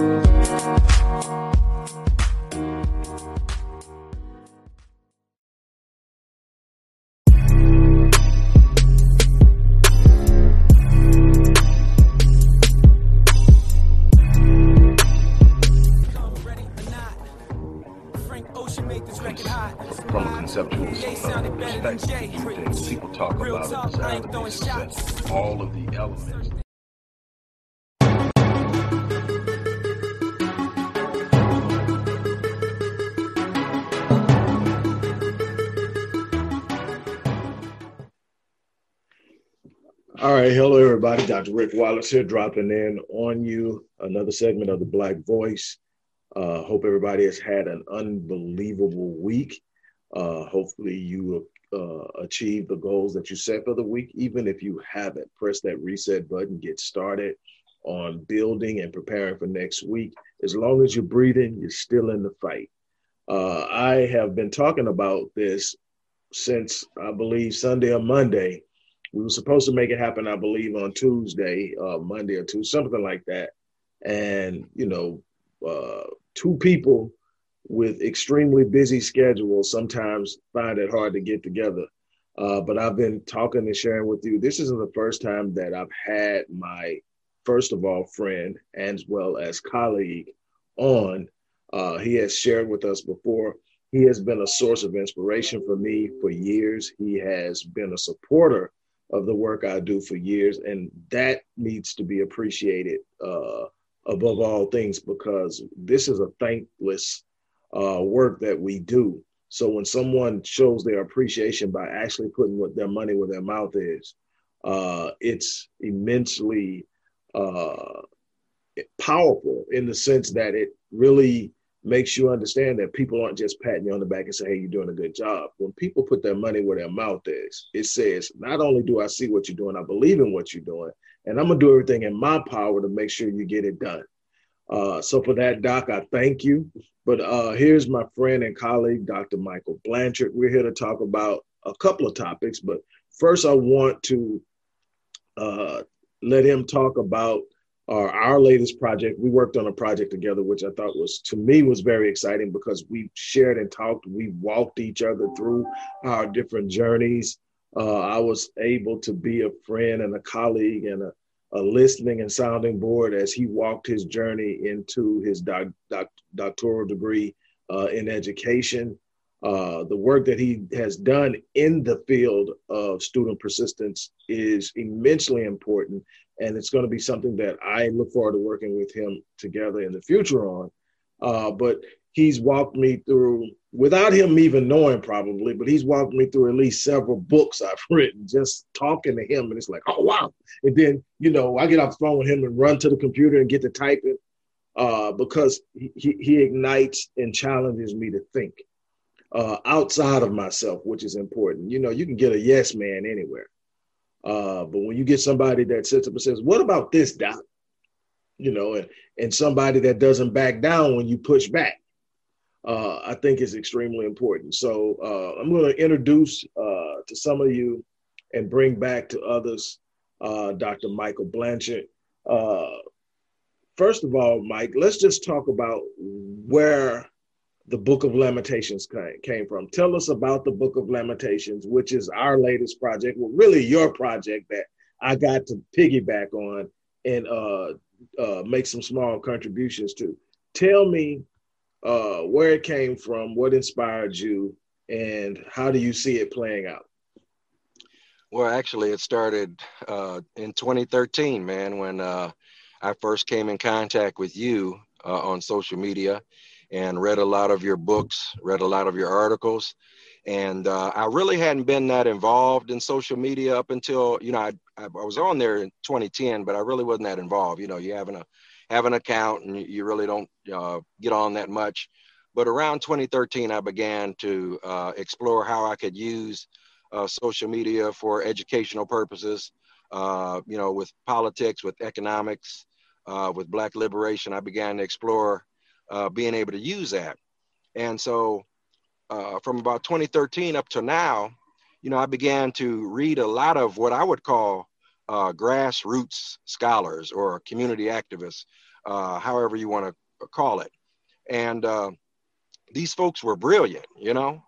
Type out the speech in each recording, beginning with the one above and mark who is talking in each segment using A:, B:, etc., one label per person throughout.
A: All everybody. Dr. Rick Wallace here, dropping in on you another segment of the Black Voice. Uh, hope everybody has had an unbelievable week. Uh, hopefully, you uh, achieve the goals that you set for the week. Even if you haven't, press that reset button, get started on building and preparing for next week. As long as you're breathing, you're still in the fight. Uh, I have been talking about this since I believe Sunday or Monday we were supposed to make it happen, I believe, on Tuesday, uh, Monday or two, something like that. And you know, uh, two people with extremely busy schedules sometimes find it hard to get together. Uh, but I've been talking and sharing with you. This isn't the first time that I've had my first of all friend as well as colleague on. Uh, he has shared with us before. He has been a source of inspiration for me for years. He has been a supporter of the work I do for years, and that needs to be appreciated uh, above all things because this is a thankless uh, work that we do. So when someone shows their appreciation by actually putting what their money where their mouth is, uh, it's immensely uh, powerful in the sense that it really makes you understand that people aren't just patting you on the back and say, hey, you're doing a good job. When people put their money where their mouth is, it says, not only do I see what you're doing, I believe in what you're doing, and I'm gonna do everything in my power to make sure you get it done. Uh, so for that, Doc, I thank you. But uh, here's my friend and colleague, Dr. Michael Blanchard. We're here to talk about a couple of topics, but first I want to uh, let him talk about uh, our latest project we worked on a project together which i thought was to me was very exciting because we shared and talked we walked each other through our different journeys. Uh, i was able to be a friend and a colleague and a, a listening and sounding board as he walked his journey into his doc, doc, doctoral degree uh, in education. Uh, the work that he has done in the field of student persistence is immensely important and it's going to be something that I look forward to working with him together in the future on. Uh, but he's walked me through, without him even knowing probably, but he's walked me through at least several books I've written, just talking to him. And it's like, oh, wow. And then, you know, I get off the phone with him and run to the computer and get to typing uh, because he, he ignites and challenges me to think uh, outside of myself, which is important. You know, you can get a yes man anywhere. Uh, but when you get somebody that sits up and says, "What about this, doc?" You know, and and somebody that doesn't back down when you push back, uh, I think is extremely important. So uh, I'm going to introduce uh, to some of you and bring back to others uh, Dr. Michael Blanchard. Uh, first of all, Mike, let's just talk about where the Book of Lamentations came from. Tell us about the Book of Lamentations, which is our latest project. Well, really your project that I got to piggyback on and uh, uh, make some small contributions to. Tell me uh, where it came from, what inspired you, and how do you see it playing out?
B: Well, actually, it started uh, in 2013, man, when uh, I first came in contact with you uh, on social media and read a lot of your books, read a lot of your articles. And uh, I really hadn't been that involved in social media up until, you know, I, I was on there in 2010, but I really wasn't that involved. You know, you having a have an account and you really don't uh, get on that much. But around 2013, I began to uh, explore how I could use uh, social media for educational purposes. Uh, you know, with politics, with economics, uh, with Black liberation, I began to explore uh, being able to use that. And so uh, from about 2013 up to now, you know, I began to read a lot of what I would call uh, grassroots scholars or community activists uh, however you want to call it. And uh, these folks were brilliant, you know.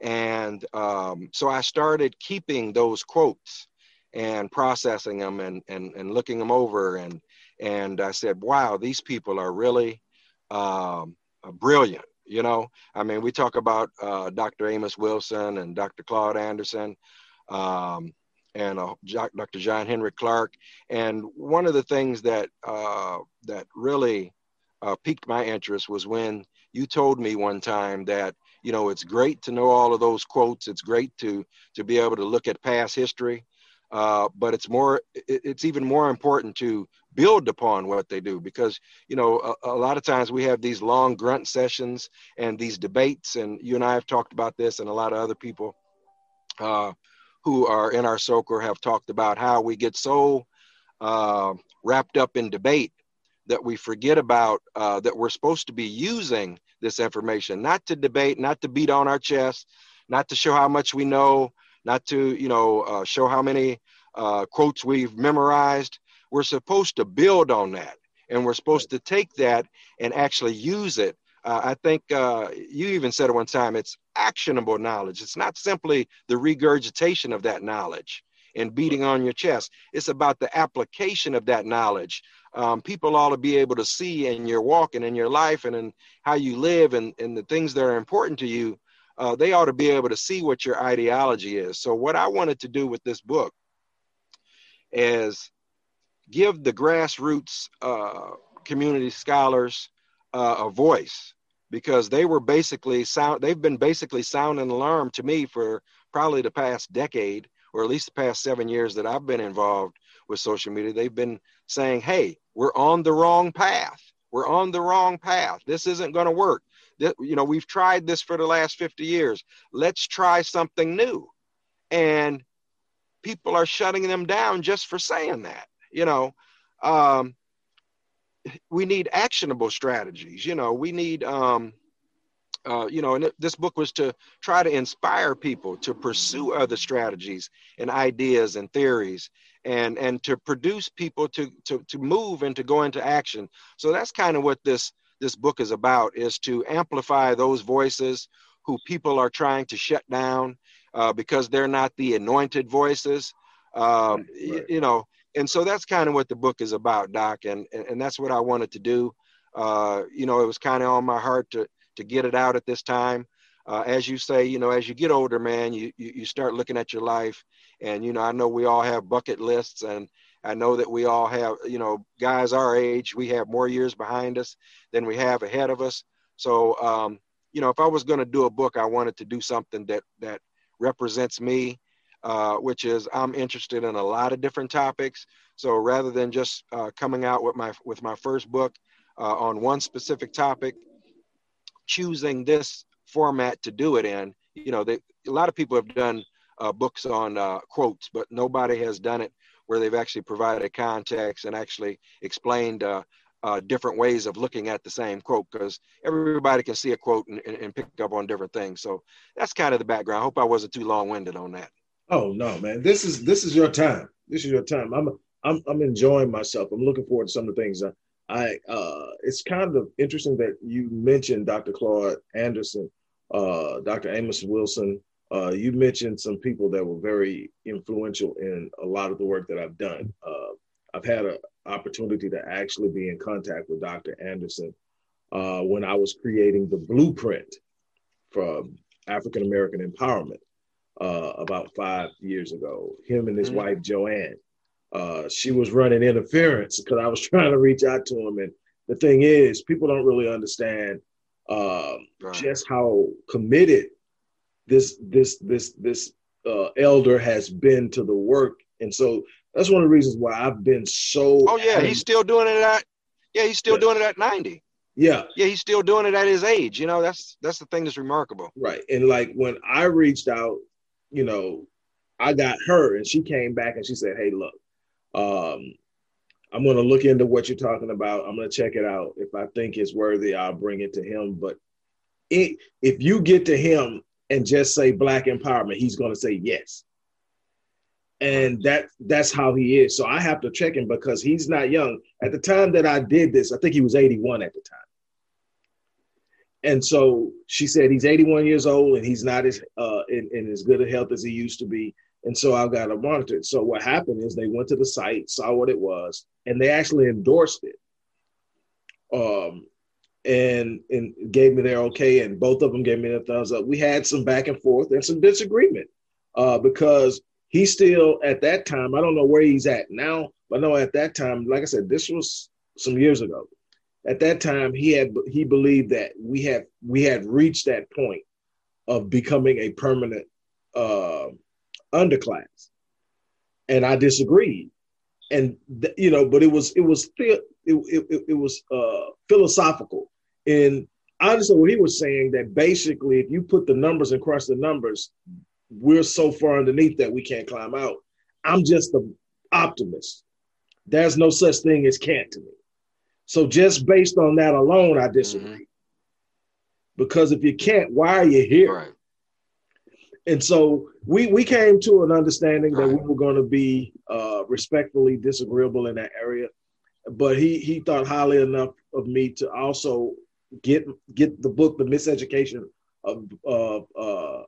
B: And um, so I started keeping those quotes and processing them and, and, and looking them over. And, and I said, wow, these people are really um, brilliant. You know, I mean, we talk about uh, Dr. Amos Wilson and Dr. Claude Anderson. Um, and uh, Dr. John Henrik Clarke. And one of the things that uh, that really uh, piqued my interest was when you told me one time that you know it's great to know all of those quotes. It's great to to be able to look at past history, uh, but it's more it, it's even more important to build upon what they do because you know a, a, lot of times we have these long grunt sessions and these debates and you and i have talked about this and a lot of other people uh, who are in our circle have talked about how we get so uh, wrapped up in debate that we forget about uh, that we're supposed to be using this information, not to debate, not to beat on our chest, not to show how much we know, not to you know uh, show how many uh, quotes we've memorized. We're supposed to build on that, and we're supposed to take that and actually use it uh, I think uh, you even said it one time, it's actionable knowledge. It's not simply the regurgitation of that knowledge and beating on your chest. It's about the application of that knowledge. Um, people ought to be able to see in your walk and in your life and in how you live and, and the things that are important to you. Uh, they ought to be able to see what your ideology is. So, what I wanted to do with this book is give the grassroots uh, community scholars uh, a voice because they were basically sound they've been basically sounding alarm to me for probably the past decade or at least the past seven years that i've been involved with social media. They've been saying hey we're on the wrong path. We're on the wrong path. This isn't going to work you know we've tried this for the last 50 years. Let's try something new. And people are shutting them down just for saying that you know um, we need actionable strategies. You know, we need, um, uh, you know, and this book was to try to inspire people to pursue other strategies and ideas and theories, and and to produce people to to to move and to go into action. So that's kind of what this this book is about: is to amplify those voices who people are trying to shut down uh, because they're not the anointed voices. Um, right, right. You know, and so that's kind of what the book is about, Doc, and and that's what I wanted to do. Uh, you know, it was kind of on my heart to to get it out at this time. Uh, as you say, you know, as you get older, man, you, you you start looking at your life, and you know, I know we all have bucket lists, and I know that we all have, you know, guys our age, we have more years behind us than we have ahead of us. So, um, you know, if I was going to do a book, I wanted to do something that that represents me uh, which is I'm interested in a lot of different topics. So rather than just uh, coming out with my with my first book uh, on one specific topic, choosing this format to do it in, you know, they, a lot of people have done uh, books on uh, quotes, but nobody has done it where they've actually provided context and actually explained uh, different ways of looking at the same quote because everybody can see a quote and, and, pick up on different things. So that's kind of the background. I hope I wasn't too long winded on that.
A: Oh no, man! This is this is your time. This is your time. I'm I'm I'm enjoying myself. I'm looking forward to some of the things. I, I uh, it's kind of interesting that you mentioned Dr. Claude Anderson, uh, Dr. Amos Wilson. Uh, you mentioned some people that were very influential in a lot of the work that I've done. Uh, I've had an opportunity to actually be in contact with Dr. Anderson uh, when I was creating the blueprint for African American empowerment uh, about five years ago. Him and his mm-hmm. wife Joanne. Uh, she was running interference because I was trying to reach out to him. And the thing is, people don't really understand uh, right. just how committed this this this this uh, elder has been to the work. And so that's one of the reasons why I've been so.
B: Oh yeah, he's still doing it at. Yeah, he's still yeah. doing it at ninety.
A: Yeah.
B: Yeah, he's still doing it at his age. You know, that's that's the thing that's remarkable.
A: Right. And like when I reached out you know, I got her and she came back and she said, Hey, look, um, I'm going to look into what you're talking about. I'm going to check it out. If I think it's worthy, I'll bring it to him. But it, if you get to him and just say black empowerment, he's going to say yes. and that that's how he is. So I have to check him because he's not young. At the time that I did this, I think he was 81 at the time. And so she said he's 81 years old and he's not as uh, in, in as good a health as he used to be. And so I've got to monitor it. So what happened is they went to the site, saw what it was, and they actually endorsed it. Um, and and gave me their okay, and both of them gave me a thumbs up. We had some back and forth and some disagreement uh, because he still at that time. I don't know where he's at now, but no, at that time, like I said, this was some years ago. At that time, he had he believed that we had we had reached that point of becoming a permanent uh, underclass, and I disagreed. And th- you know, but it was it was it, it, it was uh, philosophical and honestly, what he was saying that basically, if you put the numbers and cross the numbers, we're so far underneath that we can't climb out. I'm just the optimist. There's no such thing as can't to me. So just based on that alone, I disagree. Mm-hmm. Because if you can't, why are you here? Right. And so we we came to an understanding right. that we were going to be uh, respectfully disagreeable in that area. But he he thought highly enough of me to also get get the book, The Miseducation of uh, uh,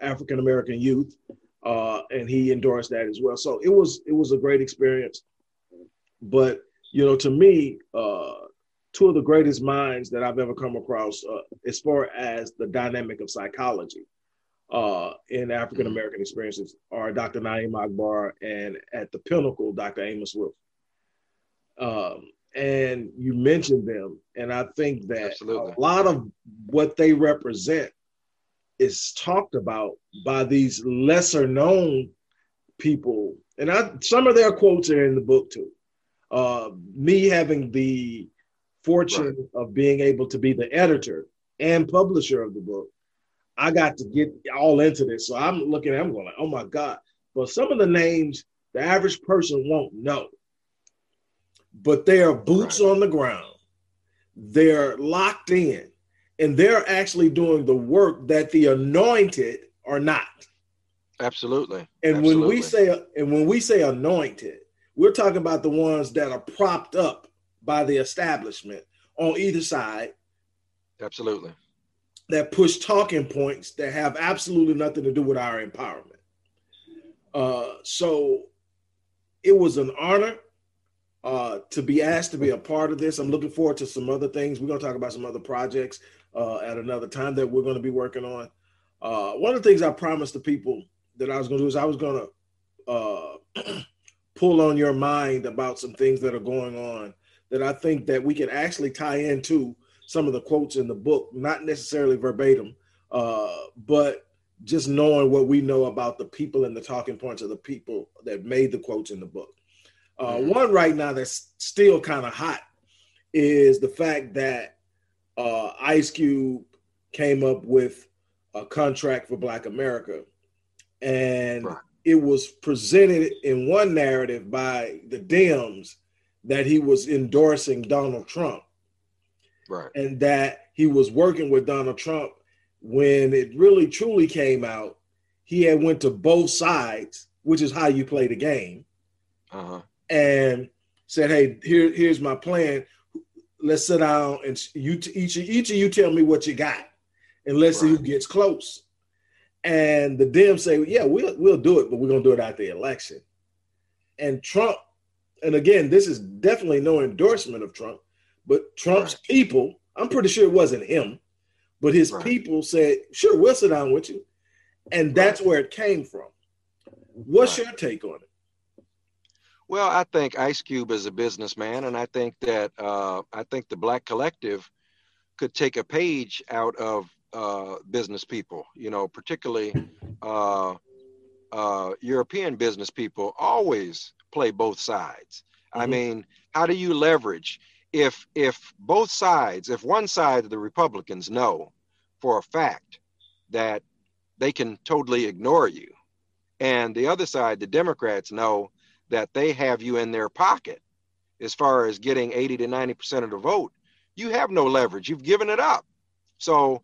A: African American Youth, uh, and he endorsed that as well. So it was it was a great experience. But you know, to me, uh, two of the greatest minds that I've ever come across, uh, as far as the dynamic of psychology uh, in African American experiences, are Dr. Na'im Akbar and at the pinnacle, Dr. Amos Wilson. Um, and you mentioned them. And I think that Absolutely. a lot of what they represent is talked about by these lesser known people. And I, some of their quotes are in the book too. Uh, me having the fortune right. of being able to be the editor and publisher of the book, I got to get all into this. So I'm looking I'm going like, oh my God. But some of the names the average person won't know but they are boots right. on the ground. They're locked in, and they're actually doing the work that the anointed are not.
B: Absolutely.
A: And
B: Absolutely.
A: when we say and when we say anointed, we're talking about the ones that are propped up by the establishment on either side.
B: Absolutely.
A: That push talking points that have absolutely nothing to do with our empowerment. Uh, so it was an honor uh, to be asked to be a part of this. I'm looking forward to some other things. We're going to talk about some other projects uh, at another time that we're going to be working on. Uh, one of the things I promised the people that I was going to do is I was going to uh, pull on your mind about some things that are going on that I think that we can actually tie into some of the quotes in the book, not necessarily verbatim, uh, but just knowing what we know about the people and the talking points of the people that made the quotes in the book. Uh, one right now that's still kind of hot is the fact that uh, Ice Cube came up with a contract for Black America, and right. It was presented in one narrative by the Dems that he was endorsing Donald Trump,
B: right,
A: and that he was working with Donald Trump. When it really truly came out, he had went to both sides, which is how you play the game.
B: Uh-huh
A: and said, "Hey, here, here's my plan. Let's sit down and you each each of you tell me what you got, and let's right. see who gets close." And the Dems say, "Yeah, we'll we'll do it, but we're gonna do it after the election." And Trump, and again, this is definitely no endorsement of Trump, but Trump's right. people, I'm pretty sure it wasn't him, but his right. people said, "Sure, we'll sit down with you," and that's where it came from. What's your take on it?
B: Well, I think Ice Cube is a businessman, and I think that uh, I think the Black Collective could take a page out of uh, business people. You know, particularly uh, uh European business people always play both sides. Mm-hmm. I mean, how do you leverage if if both sides, if one side, of the Republicans know for a fact that they can totally ignore you, and the other side, the Democrats, know that they have you in their pocket as far as getting 80 to 90% of the vote, you have no leverage. You've given it up. So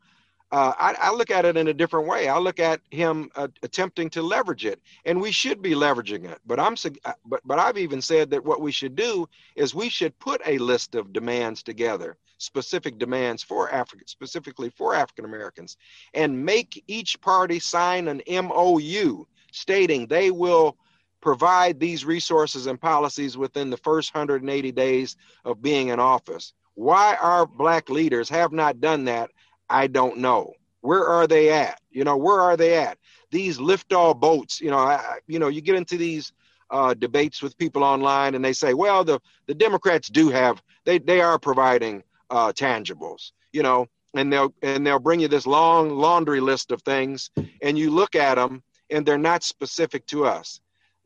B: uh, I, I, look at it in a different way. I look at him uh, attempting to leverage it, and we should be leveraging it. But I'm uh, but but I've even said that what we should do is we should put a list of demands together, specific demands for Africa, specifically for African Americans, and make each party sign an MOU stating they will provide these resources and policies within the first 180 days of being in office. Why our black leaders have not done that I don't know. Where are they at? You know, where are they at? These lift all boats, you know, I, you know, you get into these uh, debates with people online and they say, well, the, the Democrats do have, they, they are providing uh, tangibles, you know, and they'll, and they'll bring you this long laundry list of things and you look at them and they're not specific to us.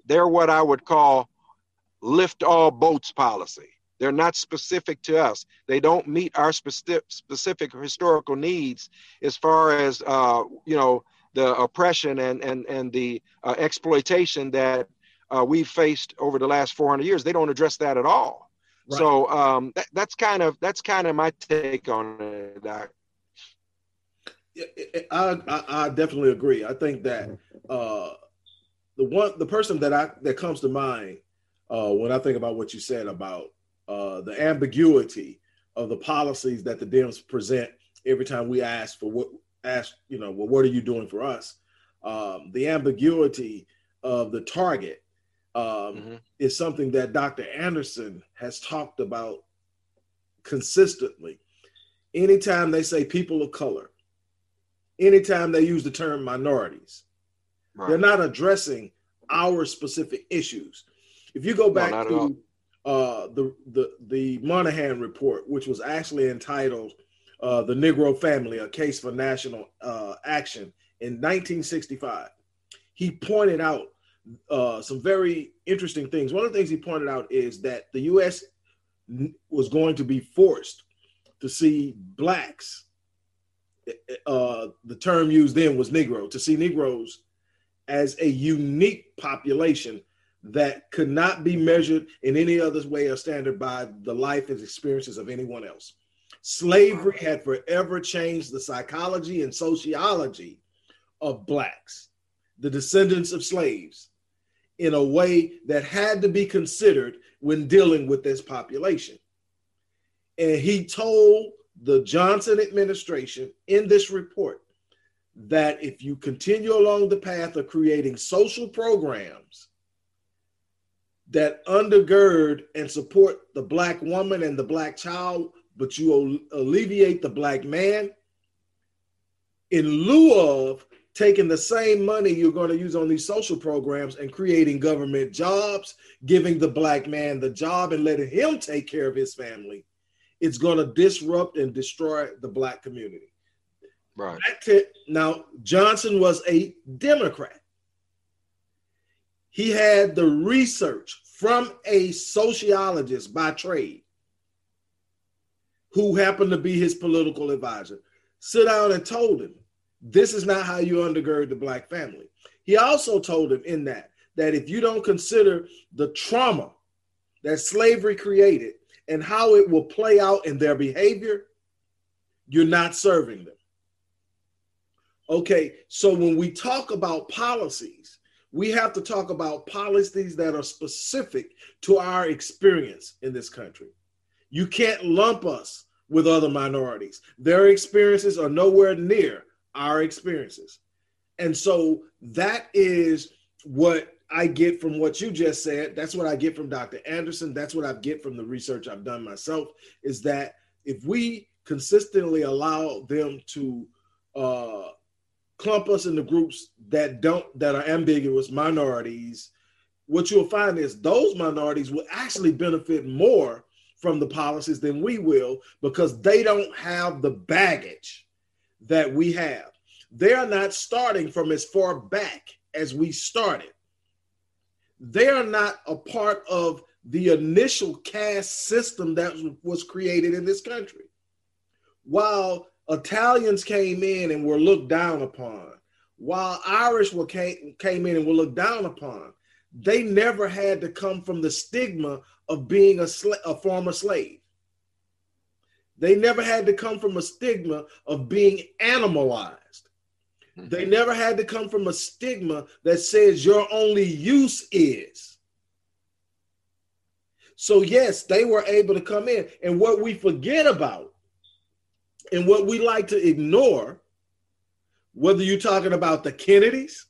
B: They're what I would call lift all boats policy. They're not specific to us. They don't meet our specific, specific historical needs as far as, uh, you know, the oppression and, and, and the uh, exploitation that uh, we've faced over the last 400 years. They don't address that at all. Right. So um, that, that's kind of that's kind of my take on it, Doc.
A: I, I, I definitely agree. I think that uh, the one the person that I that comes to mind uh, when I think about what you said about uh, the ambiguity of the policies that the Dems present every time we ask for what ask you know well what are you doing for us um, the ambiguity of the target um, mm-hmm. is something that dr anderson has talked about consistently anytime they say people of color anytime they use the term minorities right. they're not addressing our specific issues if you go back no, to uh, the the the Moynihan report, which was actually entitled uh, "The Negro Family: A Case for National uh, Action" in 1965. He pointed out uh, some very interesting things. One of the things he pointed out is that the U.S. was going to be forced to see blacks. Uh, the term used then was Negro to see Negroes as a unique population that could not be measured in any other way or standard by the life and experiences of anyone else. Slavery had forever changed the psychology and sociology of Blacks, the descendants of slaves, in a way that had to be considered when dealing with this population. And he told the Johnson administration in this report that if you continue along the path of creating social programs that undergird and support the black woman and the black child, but you alleviate the black man in lieu of taking the same money you're going to use on these social programs and creating government jobs, giving the black man the job and letting him take care of his family, it's going to disrupt and destroy the black community.
B: Right.
A: Now, Johnson was a Democrat he had the research from a sociologist by trade who happened to be his political advisor sit down and told him this is not how you undergird the black family. He also told him in that that if you don't consider the trauma that slavery created and how it will play out in their behavior you're not serving them. Okay so when we talk about policies we have to talk about policies that are specific to our experience in this country. You can't lump us with other minorities. Their experiences are nowhere near our experiences. And so that is what I get from what you just said. That's what I get from Dr. Anderson. That's what I get from the research I've done myself is that if we consistently allow them to uh, clump us into groups that don't that are ambiguous minorities what you'll find is those minorities will actually benefit more from the policies than we will because they don't have the baggage that we have. They're not starting from as far back as we started. They are not a part of the initial caste system that was created in this country. While Italians came in and were looked down upon, while Irish were came, came in and were looked down upon. They never had to come from the stigma of being a, sl- a former slave. They never had to come from a stigma of being animalized. Mm-hmm. They never had to come from a stigma that says your only use is. So, yes, they were able to come in. And what we forget about and what we like to ignore, whether you're talking about the Kennedys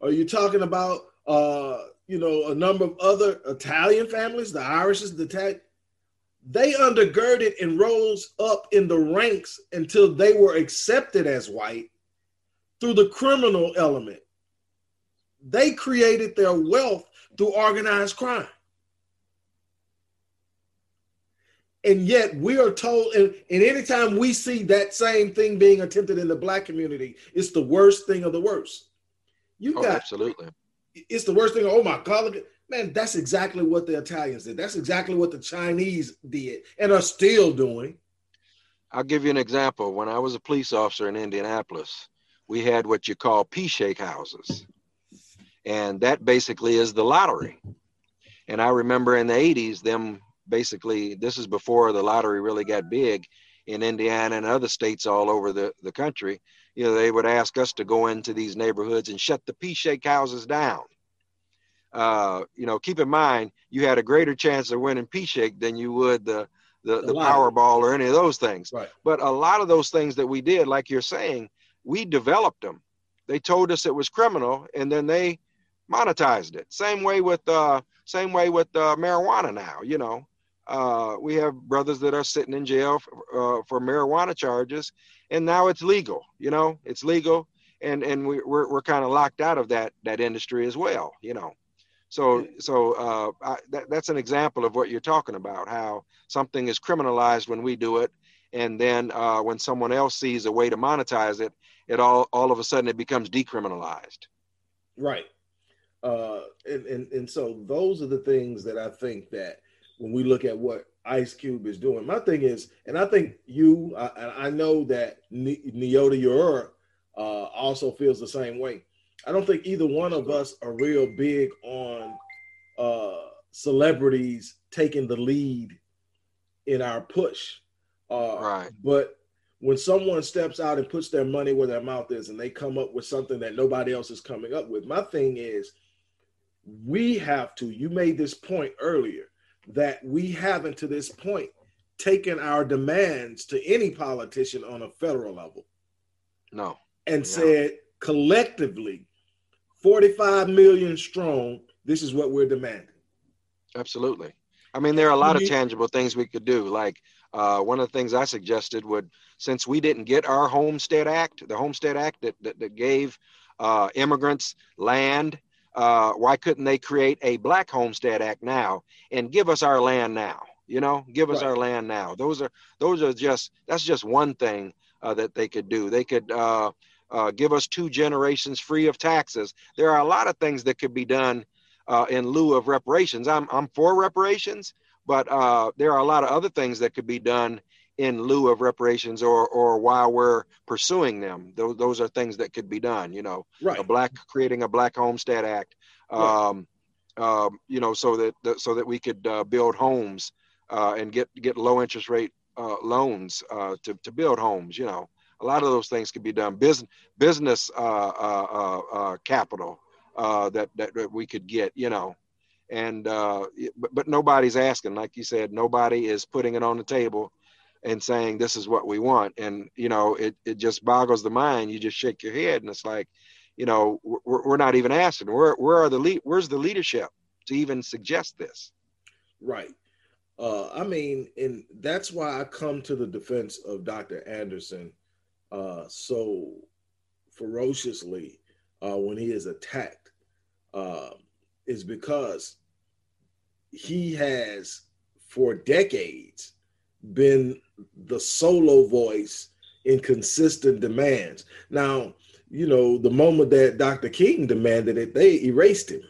A: or you're talking about, uh, you know, a number of other Italian families, the Irishes, the Italian, they undergirded and rose up in the ranks until they were accepted as white through the criminal element. They created their wealth through organized crime. And yet we are told, and, and anytime we see that same thing being attempted in the black community, it's the worst thing of the worst.
B: You oh, got absolutely.
A: It's the worst thing. Oh my God, man, that's exactly what the Italians did. That's exactly what the Chinese did and are still doing.
B: I'll give you an example. When I was a police officer in Indianapolis, we had what you call pea shake houses. And that basically is the lottery. And I remember in the 80s, them basically, this is before the lottery really got big in Indiana and other states all over the, the country. You know, they would ask us to go into these neighborhoods and shut the pea shake houses down. Uh, you know, keep in mind, you had a greater chance of winning pea shake than you would the, the, the Powerball or any of those things.
A: Right.
B: But a lot of those things that we did, like you're saying, we developed them. They told us it was criminal, and then they monetized it. Same way with uh, same way with uh, marijuana now. You know, uh, we have brothers that are sitting in jail for, uh, for marijuana charges, and now it's legal. You know, it's legal, and and we, we're we're kind of locked out of that that industry as well. You know, so so uh, I, that, that's an example of what you're talking about. How something is criminalized when we do it, and then uh, when someone else sees a way to monetize it, it all all of a sudden it becomes decriminalized.
A: Right. Uh, and, and and so those are the things that I think that when we look at what Ice Cube is doing. My thing is, and I think you, I, I know that Neota Yor uh, also feels the same way. I don't think either one of us are real big on uh, celebrities taking the lead in our push.
B: Uh, right.
A: But when someone steps out and puts their money where their mouth is and they come up with something that nobody else is coming up with, my thing is we have to, you made this point earlier, that we haven't to this point taken our demands to any politician on a federal level.
B: No.
A: And said collectively, 45 million strong, this is what we're demanding.
B: Absolutely. I mean, there are a lot of tangible things we could do. Like uh, one of the things I suggested would, since we didn't get our Homestead Act, the Homestead Act that, that, that gave uh, immigrants land, uh, why couldn't they create a Black Homestead Act now and give us our land now? You know, give us right. our land now. Those are those are just that's just one thing uh, that they could do. They could uh, uh, give us two generations free of taxes. There are a lot of things that could be done uh, in lieu of reparations. I'm, I'm for reparations, but uh, there are a lot of other things that could be done in lieu of reparations or, or while we're pursuing them. Those, those are things that could be done, you know,
A: right.
B: a black creating a black homestead act, um, right. um, you know, so that, that, so that we could uh, build homes uh, and get, get low interest rate uh, loans to, to build homes, you know a lot of those things could be done. Business business uh, uh, uh, uh capital uh, that, that, that we could get, you know, and uh, but, but nobody's asking. Like you said, nobody is putting it on the table and saying this is what we want. And you know, it it just boggles the mind. You just shake your head, and it's like, you know, we're, we're not even asking. Where where are the lead? Where's the leadership to even suggest this?
A: Right. Uh, I mean, and that's why I come to the defense of Dr. Anderson uh, so ferociously uh, when he is attacked uh, is because he has for decades been the solo voice in consistent demands. Now, you know, the moment that Dr. King demanded it, they erased him.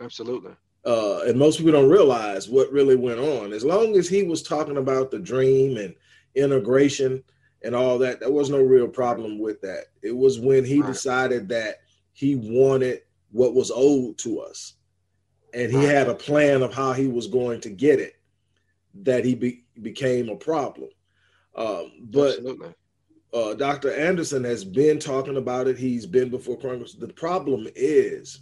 B: Absolutely.
A: Uh, and most people don't realize what really went on. As long as he was talking about the dream and integration, and all that. There was no real problem with that. It was when he right. decided that he wanted what was owed to us, and he right. had a plan of how he was going to get it. That he be became a problem. Um, but uh, Dr. Anderson has been talking about it. He's been before Congress. The problem is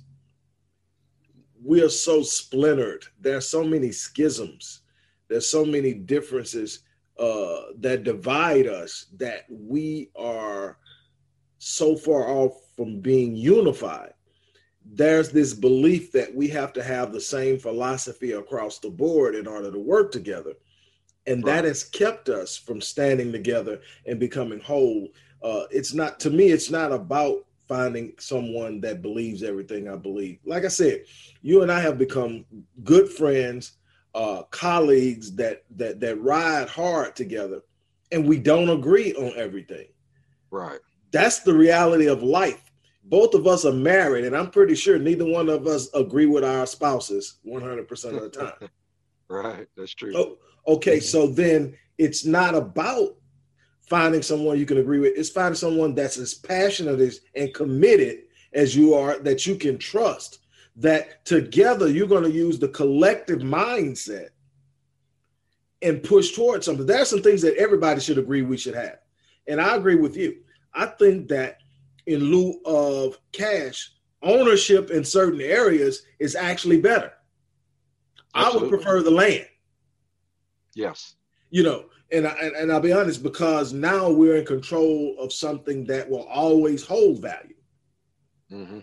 A: we are so splintered. There are so many schisms. There's so many differences uh, that divide us that we are so far off from being unified. There's this belief that we have to have the same philosophy across the board in order to work together. And right. that has kept us from standing together and becoming whole. Uh, it's not, to me, it's not about finding someone that believes everything I believe. Like I said, you and I have become good friends, uh, colleagues that that that ride hard together, and we don't agree on everything.
B: Right.
A: That's the reality of life. Both of us are married, and I'm pretty sure neither one of us agree with our spouses 100% of the time.
B: right. That's true.
A: Oh, okay. So then it's not about finding someone you can agree with. It's finding someone that's as passionate as, and committed as you are that you can trust. That together you're going to use the collective mindset and push towards something. There are some things that everybody should agree we should have. And I agree with you. I think that in lieu of cash, ownership in certain areas is actually better. Absolutely. I would prefer the land.
B: Yes.
A: You know, and, I, and I'll be honest, because now we're in control of something that will always hold value. Mm-hmm.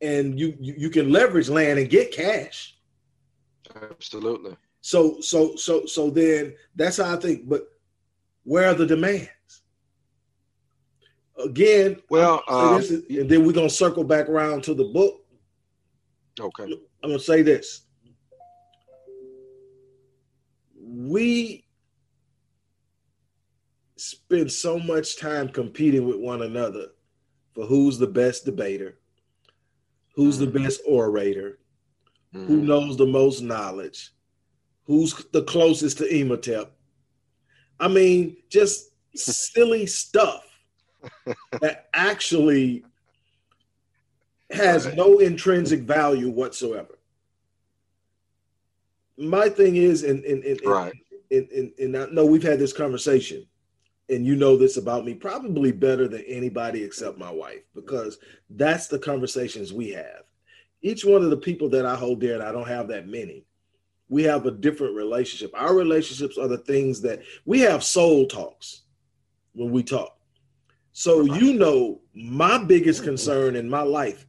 A: And you, you you can leverage land and get cash.
B: Absolutely.
A: So so so so then that's how I think. But where are the demands? again,
B: well,
A: um, is, and then we're gonna circle back around to the book.
B: Okay.
A: I'm gonna say this. We spend so much time competing with one another for who's the best debater, who's the best orator, mm-hmm. who knows the most knowledge, who's the closest to Imhotep. I mean, just silly stuff that actually has no intrinsic value whatsoever. My thing is, and and and,
B: right.
A: and, and, and, and I know we've had this conversation, and you know this about me probably better than anybody except my wife, because that's the conversations we have. Each one of the people that I hold dear, and I don't have that many, we have a different relationship. Our relationships are the things that we have soul talks when we talk. So you know, my biggest concern in my life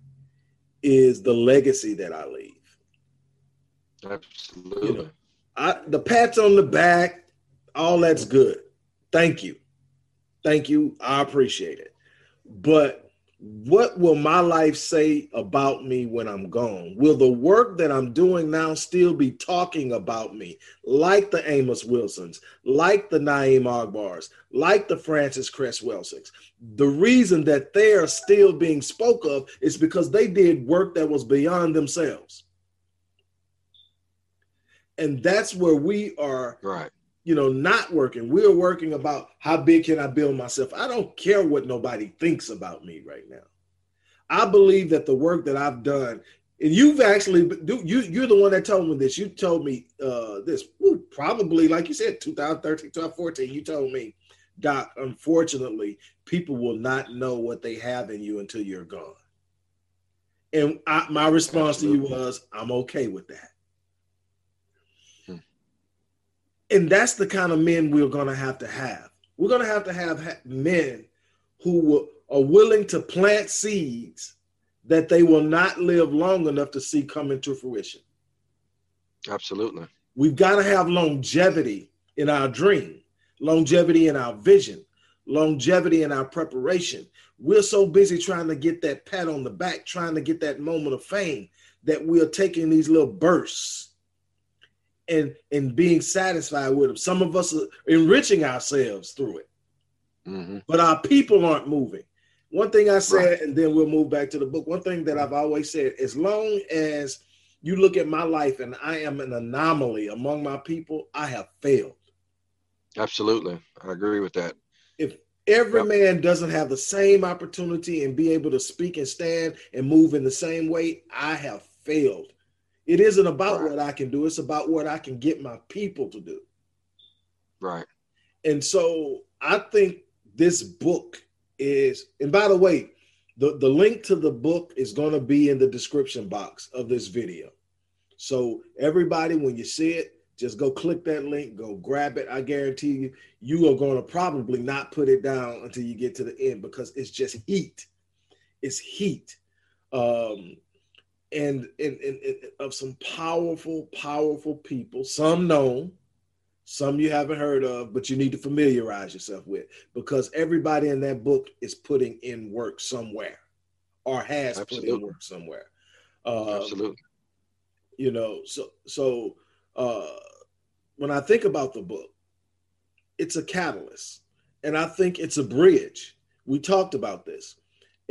A: is the legacy that I leave.
B: Absolutely. You know,
A: I, the pats on the back, all that's good. Thank you. Thank you. I appreciate it. But what will my life say about me when I'm gone? Will the work that I'm doing now still be talking about me, like the Amos Wilsons, like the Na'im Akbars, like the Frances Cress? The reason that they are still being spoke of is because they did work that was beyond themselves. And that's where we are
B: right
A: you know, not working. We're working about how big can I build myself. I don't care what nobody thinks about me right now. I believe that the work that I've done, and you've actually you you're the one that told me this. You told me uh, this probably like you said 2013, 2014. You told me, Doc. Unfortunately, people will not know what they have in you until you're gone. And I, my response Absolutely. to you was, I'm okay with that. And that's the kind of men we're going to have to have. We're going to have to have men who are willing to plant seeds that they will not live long enough to see come into fruition.
B: Absolutely.
A: We've got to have longevity in our dream, longevity in our vision, longevity in our preparation. We're so busy trying to get that pat on the back, trying to get that moment of fame that we are taking these little bursts and and being satisfied with them. Some of us are enriching ourselves through it, mm-hmm. but our people aren't moving. One thing I said, right. and then we'll move back to the book. One thing that I've always said: as long as you look at my life and I am an anomaly among my people, I have failed.
B: Absolutely, I agree with that.
A: If every yep. man doesn't have the same opportunity and be able to speak and stand and move in the same way, I have failed. It isn't about right. what I can do, it's about what I can get my people to do.
B: Right.
A: And so I think this book is, and by the way, the, the link to the book is going to be in the description box of this video. So everybody, when you see it, just go click that link, go grab it. I guarantee you, you are going to probably not put it down until you get to the end because it's just heat. It's heat. Um, and, and, and, and of some powerful, powerful people, some known, some you haven't heard of, but you need to familiarize yourself with because everybody in that book is putting in work somewhere or has Absolutely. put in work somewhere.
B: Uh, Absolutely.
A: You know, so so uh, when I think about the book, it's a catalyst, and I think it's a bridge. We talked about this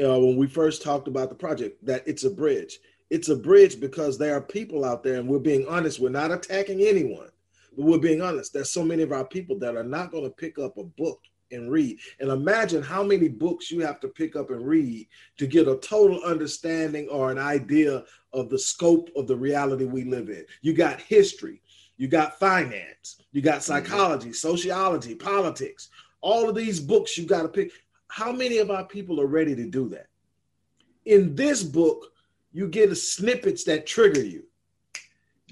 A: uh, when we first talked about the project that it's a bridge. It's a bridge because there are people out there, and we're being honest. We're not attacking anyone, but we're being honest. There's so many of our people that are not going to pick up a book and read. And imagine how many books you have to pick up and read to get a total understanding or an idea of the scope of the reality we live in. You got history, you got finance, you got mm-hmm. psychology, sociology, politics. All of these books you got to pick. How many of our people are ready to do that? In this book, you get snippets that trigger you.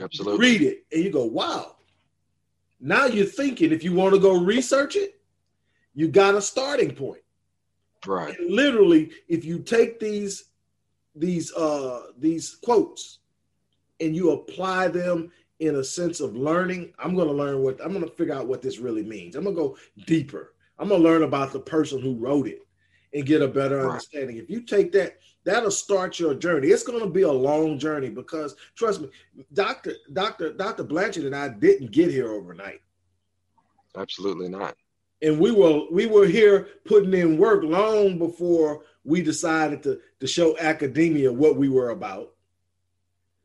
B: Absolutely.
A: read it and you go, wow. Now you're thinking if you want to go research it, you got a starting point.
B: Right.
A: And literally, if you take these these uh these quotes and you apply them in a sense of learning, I'm going to learn what I'm going to figure out what this really means. I'm going to go deeper. I'm going to learn about the person who wrote it and get a better right. understanding. If you take that, that'll start your journey. It's going to be a long journey because trust me, Doctor Doctor Doctor Blanchard and I didn't get here overnight.
B: Absolutely not.
A: And we were we were here putting in work long before we decided to to show academia what we were about.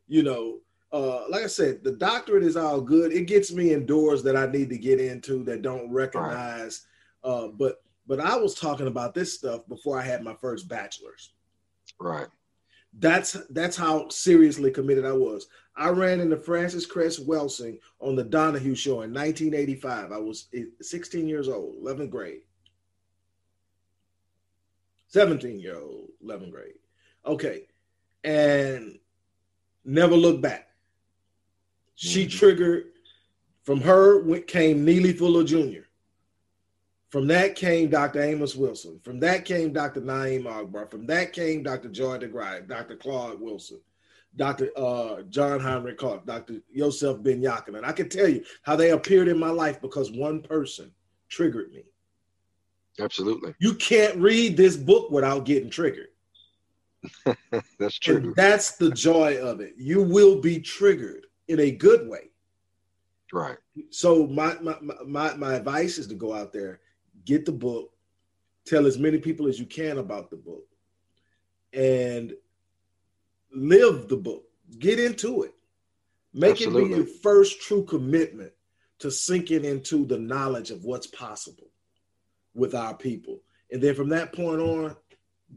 A: You know, uh, like I said, the doctorate is all good. It gets me in doors that I need to get into that don't recognize. Right. Uh, but but I was talking about this stuff before I had my first bachelor's.
B: Right.
A: That's that's how seriously committed I was. I ran into Frances Cress Welsing on the Donahue Show in 1985. I was 16 years old, 11th grade. 17 year old, 11th grade. Okay. And never looked back. She mm-hmm. triggered from her came Neely Fuller Jr. From that came Dr. Amos Wilson. From that came Dr. Na'im Akbar. From that came Dr. Joy DeGraff, Dr. Claude Wilson, Dr. Uh, John Henrik Clarke, Dr. Yosef Ben Yakin. And I can tell you how they appeared in my life because one person triggered me.
B: Absolutely.
A: You can't read this book without getting triggered.
B: that's true.
A: And that's the joy of it. You will be triggered in a good way.
B: Right.
A: So my my my, my advice is to go out there, get the book, tell as many people as you can about the book, and live the book. Get into it. Make Absolutely. it be your first true commitment to sinking into the knowledge of what's possible with our people. And then from that point on,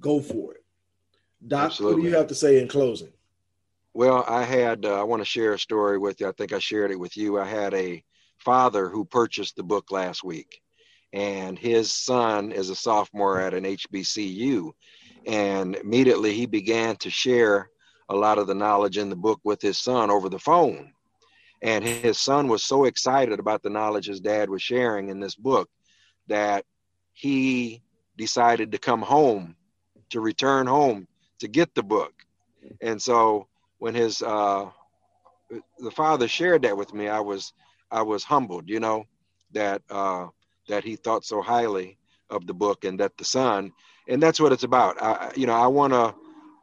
A: go for it. Doc, Absolutely. what do you have to say in closing?
B: Well, I had, uh, I want to share a story with you. I think I shared it with you. I had a father who purchased the book last week, and his son is a sophomore at an HBCU. And immediately he began to share a lot of the knowledge in the book with his son over the phone. And his son was so excited about the knowledge his dad was sharing in this book that he decided to come home, to return home to get the book. And so when his uh, the father shared that with me, I was I was humbled, you know, that uh, that he thought so highly of the book and that the son, and that's what it's about. I, you know, I want to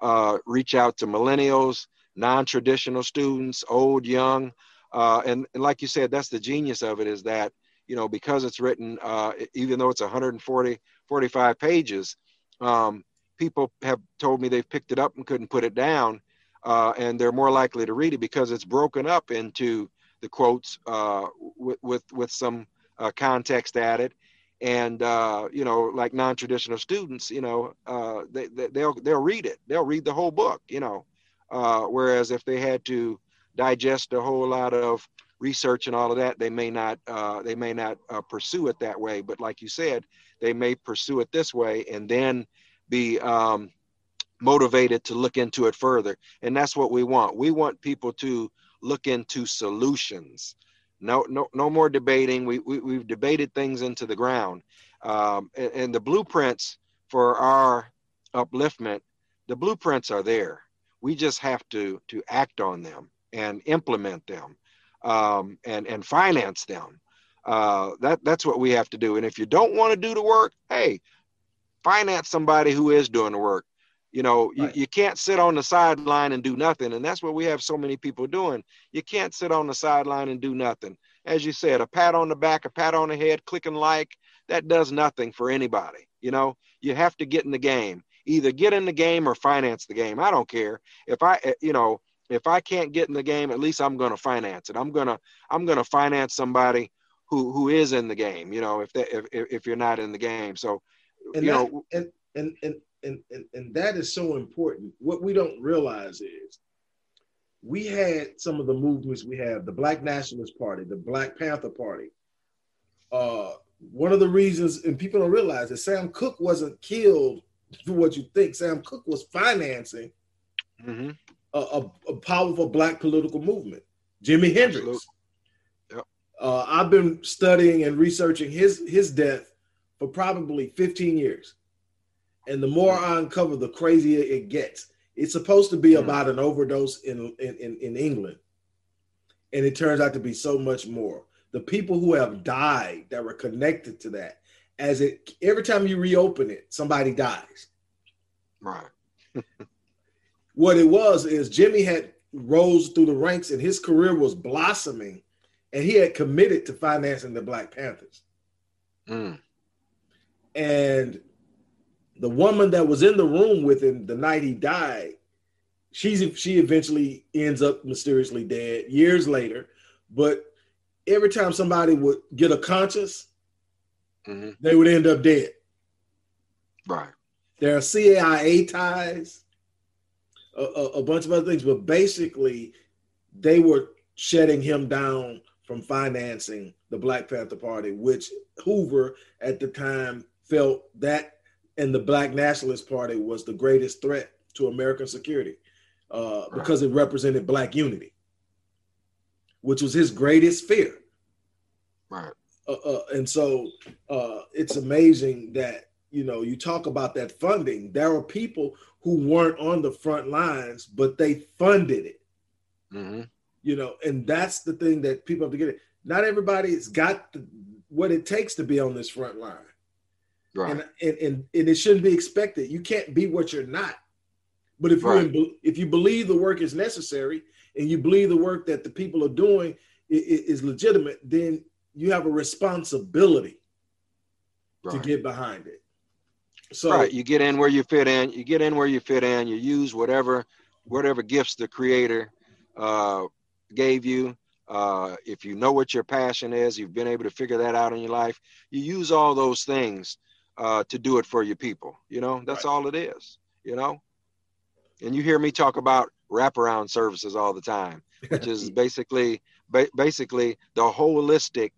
B: uh, reach out to millennials, non-traditional students, old, young, uh, and, and like you said, that's the genius of it is that you know because it's written, uh, even though it's 140, 45 pages, um, people have told me they've picked it up and couldn't put it down, uh, and they're more likely to read it because it's broken up into the quotes uh, with, with with some uh, context added and uh, you know like non-traditional students you know uh, they, they will they'll read it they'll read the whole book you know uh, whereas if they had to digest a whole lot of research and all of that, they may not uh, they may not uh, pursue it that way. But like you said, they may pursue it this way and then be um, motivated to look into it further. And that's what we want. We want people to look into solutions. No, no, no more debating. We, we we've debated things into the ground, um, and, and the blueprints for our upliftment. The blueprints are there. We just have to to act on them and implement them um, and and finance them. Uh, that that's what we have to do. And if you don't want to do the work, hey, finance somebody who is doing the work. You know, right. you, you can't sit on the sideline and do nothing. And that's what we have so many people doing. You can't sit on the sideline and do nothing. As you said, a pat on the back, a pat on the head, clicking like, that does nothing for anybody. You know, you have to get in the game. Either get in the game or finance the game. I don't care. If I, eh, you know, if I can't get in the game, at least I'm going to finance it. I'm going to I'm going to finance somebody who who is in the game. You know, if that if if you're not in the game, so
A: and
B: you
A: that, know, and, and and and and and that is so important. What we don't realize is we had some of the movements we have the Black Nationalist Party, the Black Panther Party. Uh, one of the reasons, and people don't realize that Sam Cooke wasn't killed for what you think. Sam Cooke was financing mm-hmm a, a, a powerful black political movement. Jimi Hendrix. Yep. Uh, I've been studying and researching his his death for probably 15 years. And the more I uncover, the crazier it gets. It's supposed to be mm. about an overdose in, in, in, in England. And it turns out to be so much more. The people who have died that were connected to that, as it every time you reopen it, somebody dies.
B: Right.
A: what it was is Jimmy had rose through the ranks and his career was blossoming, and he had committed to financing the Black Panthers. Mm. And the woman that was in the room with him the night he died, she's she eventually ends up mysteriously dead years later. But every time somebody would get a conscious, mm-hmm. they would end up dead.
B: Right.
A: There are CIA ties a, a bunch of other things, but basically, they were shutting him down from financing the Black Panther Party, which Hoover at the time felt that and the Black Nationalist Party was the greatest threat to American security uh, right. because it represented Black unity, which was his greatest fear.
B: Right.
A: Uh, uh, and so uh, it's amazing that you know you talk about that funding. There are people who weren't on the front lines, but they funded it. Mm-hmm. You know, and that's the thing that people have to get it. Not everybody's got the, what it takes to be on this front line. Right. And, and, and, and it shouldn't be expected. You can't be what you're not. But if right. you if you believe the work is necessary and you believe the work that the people are doing is, is legitimate, then you have a responsibility right. to get behind it.
B: So right, you get in where you fit in. You get in where you fit in. You use whatever whatever gifts the Creator uh, gave you. Uh, if you know what your passion is, you've been able to figure that out in your life. You use all those things uh, to do it for your people. You know, that's right. all it is. You know, and you hear me talk about wraparound services all the time, which is basically ba- basically the holistic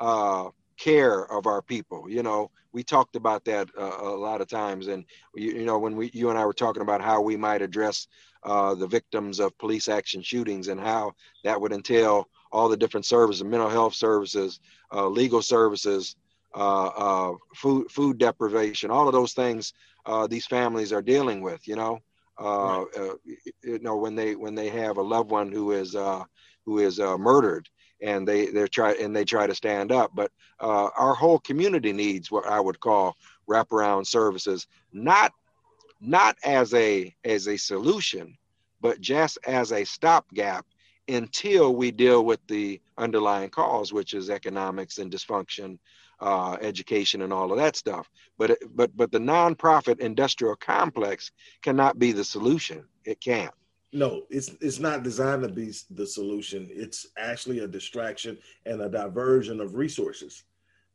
B: uh, care of our people. You know, we talked about that uh, a lot of times, and you, you, know, when we you and I were talking about how we might address uh, the victims of police action shootings and how that would entail all the different services, mental health services, uh, legal services, uh, uh, food food deprivation, all of those things uh, these families are dealing with. You know. Right. you know when they when they have a loved one who is who is murdered and they they try and they try to stand up. But uh, our whole community needs what I would call wraparound services, not not as a as a solution, but just as a stopgap until we deal with the underlying cause, which is economics and dysfunction, uh, education, and all of that stuff. But but but the nonprofit industrial complex cannot be the solution. It can't
A: no, it's it's not designed to be the solution. It's actually a distraction and a diversion of resources.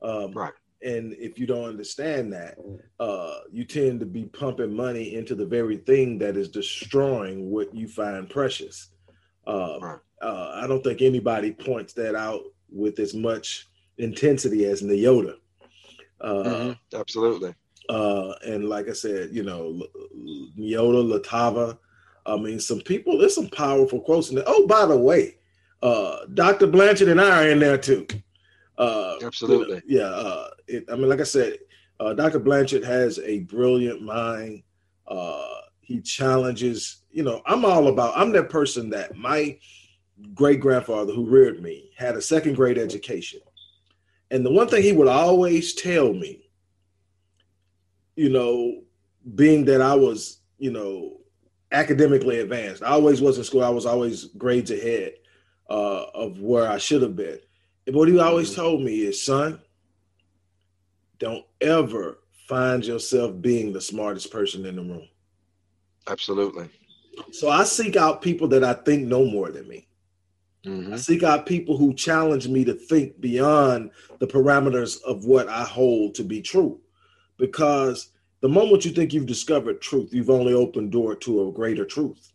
B: Um, right.
A: And if you don't understand that, uh, you tend to be pumping money into the very thing that is destroying what you find precious. Uh, right. Uh, I don't think anybody points that out with as much intensity as Nyota.
B: Uh, mm-hmm. Absolutely.
A: Uh, and like I said, you know, Nyota, Latava. I mean, some people. There's some powerful quotes in there. Oh, by the way, uh, Dr. Blanchard and I are in there too.
B: Uh, Absolutely.
A: You know, yeah. Uh, it, I mean, like I said, uh, Dr. Blanchard has a brilliant mind. Uh, he challenges. You know, I'm all about. I'm that person that my great grandfather who reared me had a second grade education, and the one thing he would always tell me you know, being that I was, you know, academically advanced. I always was in school. I was always grades ahead uh, of where I should have been. And what he always mm-hmm. told me is, son, don't ever find yourself being the smartest person in the room.
B: Absolutely.
A: So I seek out people that I think know more than me. Mm-hmm. I seek out people who challenge me to think beyond the parameters of what I hold to be true because the moment you think you've discovered truth, you've only opened door to a greater truth.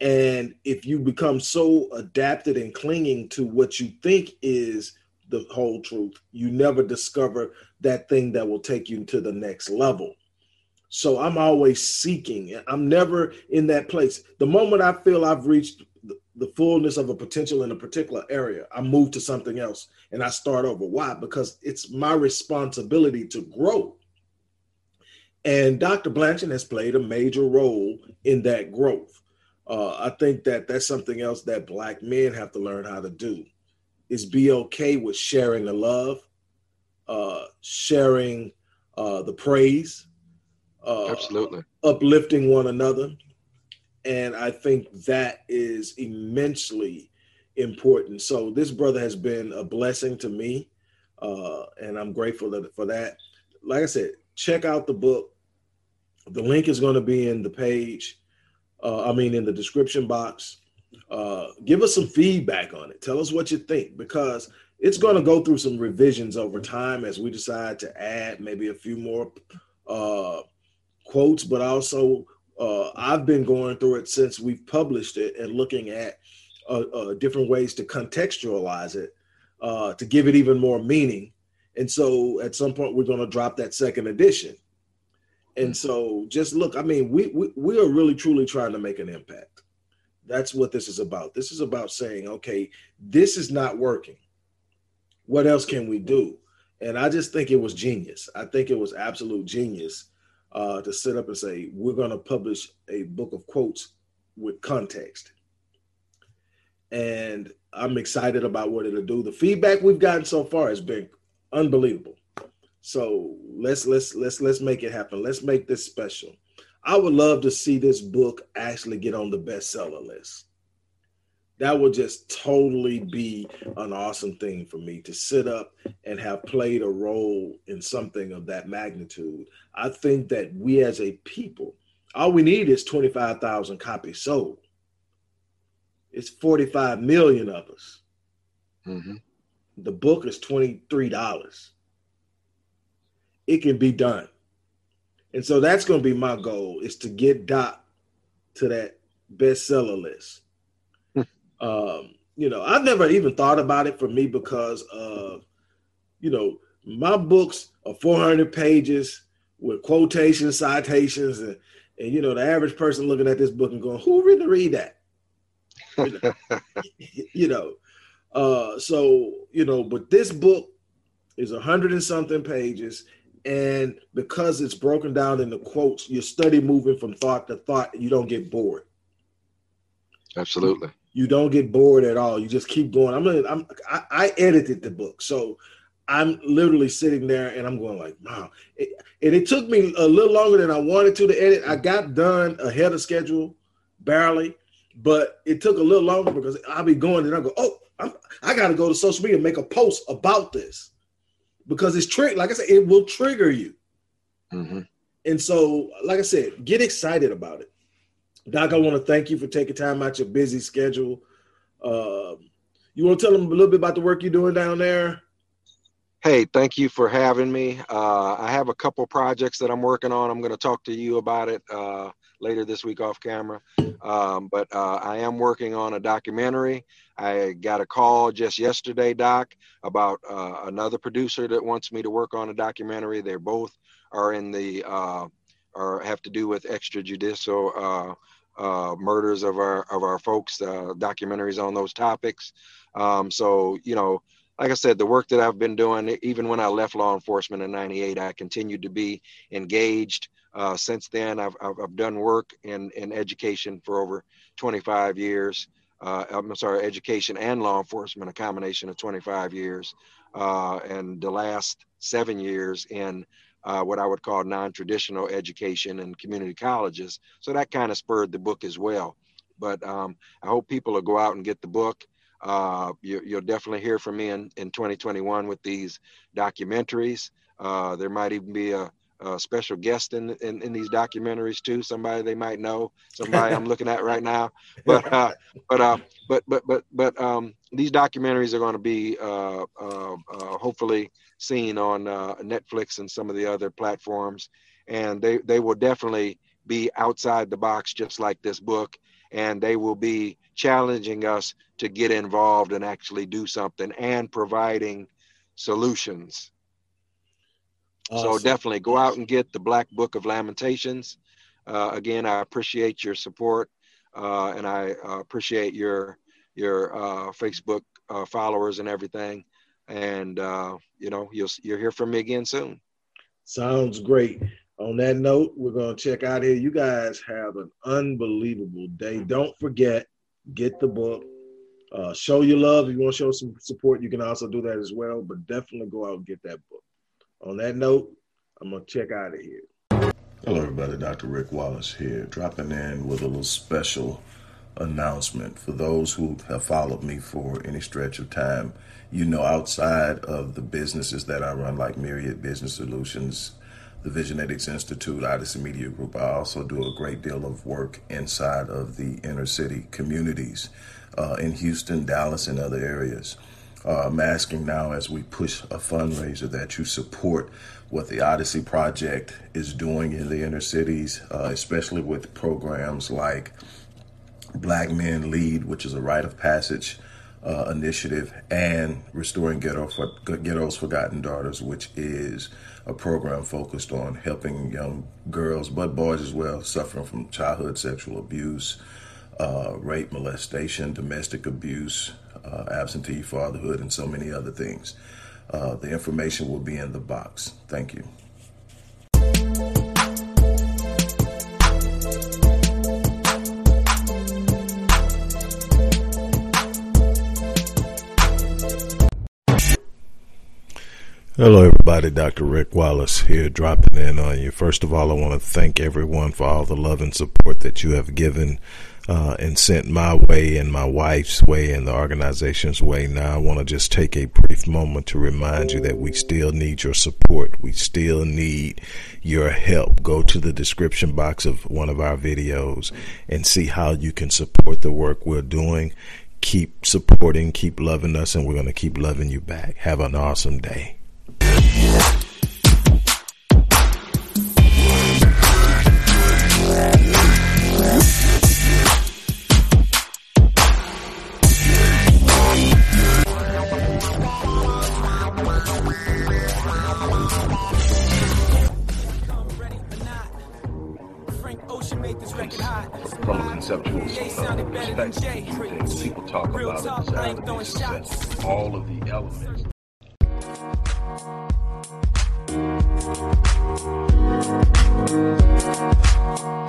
A: And if you become so adapted and clinging to what you think is the whole truth, you never discover that thing that will take you to the next level. So I'm always seeking. I'm never in that place. The moment I feel I've reached the fullness of a potential in a particular area, I move to something else and I start over. Why? Because it's my responsibility to grow. And Dr. Blanchard has played a major role in that growth. Uh, I think that that's something else that Black men have to learn how to do is be okay with sharing the love, uh, sharing uh, the praise,
B: uh, absolutely
A: uplifting one another. And I think that is immensely important. So this brother has been a blessing to me, uh, and I'm grateful for that. Like I said, check out the book. The link is going to be in the page. Uh, I mean, in the description box. Uh, give us some feedback on it. Tell us what you think because it's going to go through some revisions over time as we decide to add maybe a few more uh, quotes, but also uh, I've been going through it since we've published it and looking at uh, uh, different ways to contextualize it uh, to give it even more meaning. And so at some point, we're going to drop that second edition. And so just look, I mean, we, we, we are really truly trying to make an impact. That's what this is about. This is about saying, okay, this is not working. What else can we do? And I just think it was genius. I think it was absolute genius uh, to sit up and say, we're going to publish a book of quotes with context. And I'm excited about what it'll do. The feedback we've gotten so far has been unbelievable. So let's let's let's let's make it happen. Let's make this special. I would love to see this book actually get on the bestseller list that would just totally be an awesome thing for me to sit up and have played a role in something of that magnitude. I think that we as a people, all we need is 25,000 copies sold. It's 45 million of us. Mm-hmm. The book is $23. It can be done. And so that's going to be my goal is to get Doc to that bestseller list um, you know, I've never even thought about it for me because of, you know, my books are 400 pages with quotations, citations, and, and you know, the average person looking at this book and going, "Who really read that?" You know, you know. Uh, so you know, but this book is a hundred and something pages, and because it's broken down into quotes, you study moving from thought to thought, you don't get bored.
B: Absolutely
A: you don't get bored at all. You just keep going. I'm gonna, I'm, I, I edited the book, so I'm literally sitting there and I'm going like, wow. It, and it took me a little longer than I wanted to to edit. I got done ahead of schedule, barely, but it took a little longer because I'll be going and I go, oh, I'm, i got to go to social media and make a post about this because it's trick. Like I said, it will trigger you. Mm-hmm. And so, like I said, get excited about it. Doc, I want to thank you for taking time out your busy schedule. Uh, you want to tell them a little bit about the work you're doing down there?
B: Hey, thank you for having me. Uh, I have a couple projects that I'm working on. I'm going to talk to you about it uh, later this week off camera. Um, but uh, I am working on a documentary. I got a call just yesterday, Doc, about uh, another producer that wants me to work on a documentary. They're both are in the uh, or have to do with extrajudicial uh, murders of our of our folks. Uh, documentaries on those topics. Um, so you know, like I said, the work that I've been doing, even when I left law enforcement in '98, I continued to be engaged. Uh, since then, I've, I've, I've, done work in, in education for over 25 years. Uh, I'm sorry, education and law enforcement, a combination of 25 years. Uh, and the last seven years in uh, what I would call non-traditional education and community colleges. So that kind of spurred the book as well. But um, I hope people will go out and get the book. Uh, you, will definitely hear from me in, in 2021 with these documentaries. Uh, there might even be a, a special guest in, in, in these documentaries too. Somebody they might know. Somebody I'm looking at right now. But uh, but uh, but but but but um, these documentaries are going to be uh, uh, uh, hopefully seen on uh, Netflix and some of the other platforms, and they they will definitely be outside the box, just like this book, and they will be challenging us to get involved and actually do something and providing solutions. Awesome. So definitely go out and get the Black Book of Lamentations. Uh, again, I appreciate your support, uh, and I uh, appreciate your your uh, Facebook uh, followers and everything. And uh, you know, you'll you'll hear from me again soon.
A: Sounds great. On that note, we're gonna check out here. You guys have an unbelievable day. Don't forget, get the book. Uh, show your love. If you want to show some support, you can also do that as well. But definitely go out and get that book. On that note, I'm gonna check out of here.
C: Hello, everybody. Dr. Rick Wallace here, dropping in with a little special announcement for those who have followed me for any stretch of time. You know, outside of the businesses that I run, like Myriad Business Solutions, the Visionetics Institute, Odyssey Media Group, I also do a great deal of work inside of the inner city communities uh, in Houston, Dallas, and other areas. Uh, I'm asking now as we push a fundraiser that you support what the Odyssey Project is doing in the inner cities, uh, especially with programs like Black Men Lead, which is a rite of passage uh, initiative, and Restoring Ghetto for, Ghetto's Forgotten Daughters, which is a program focused on helping young girls, but boys as well, suffering from childhood sexual abuse, uh, rape, molestation, domestic abuse, uh, absentee fatherhood, and so many other things. Uh, the information will be in the box. Thank you. Hello, everybody. Dr. Rick Wallace here, dropping in on you. First of all, I want to thank everyone for all the love and support that you have given uh, and sent my way and my wife's way and the organization's way. Now, I want to just take a brief moment to remind you that we still need your support. We still need your help. Go to the description box of one of our videos and see how you can support the work we're doing. Keep supporting, keep loving us, and we're going to keep loving you back. Have an awesome day.
D: From a conceptual uh, perspective. People talk about it, all of the elements. Thank you.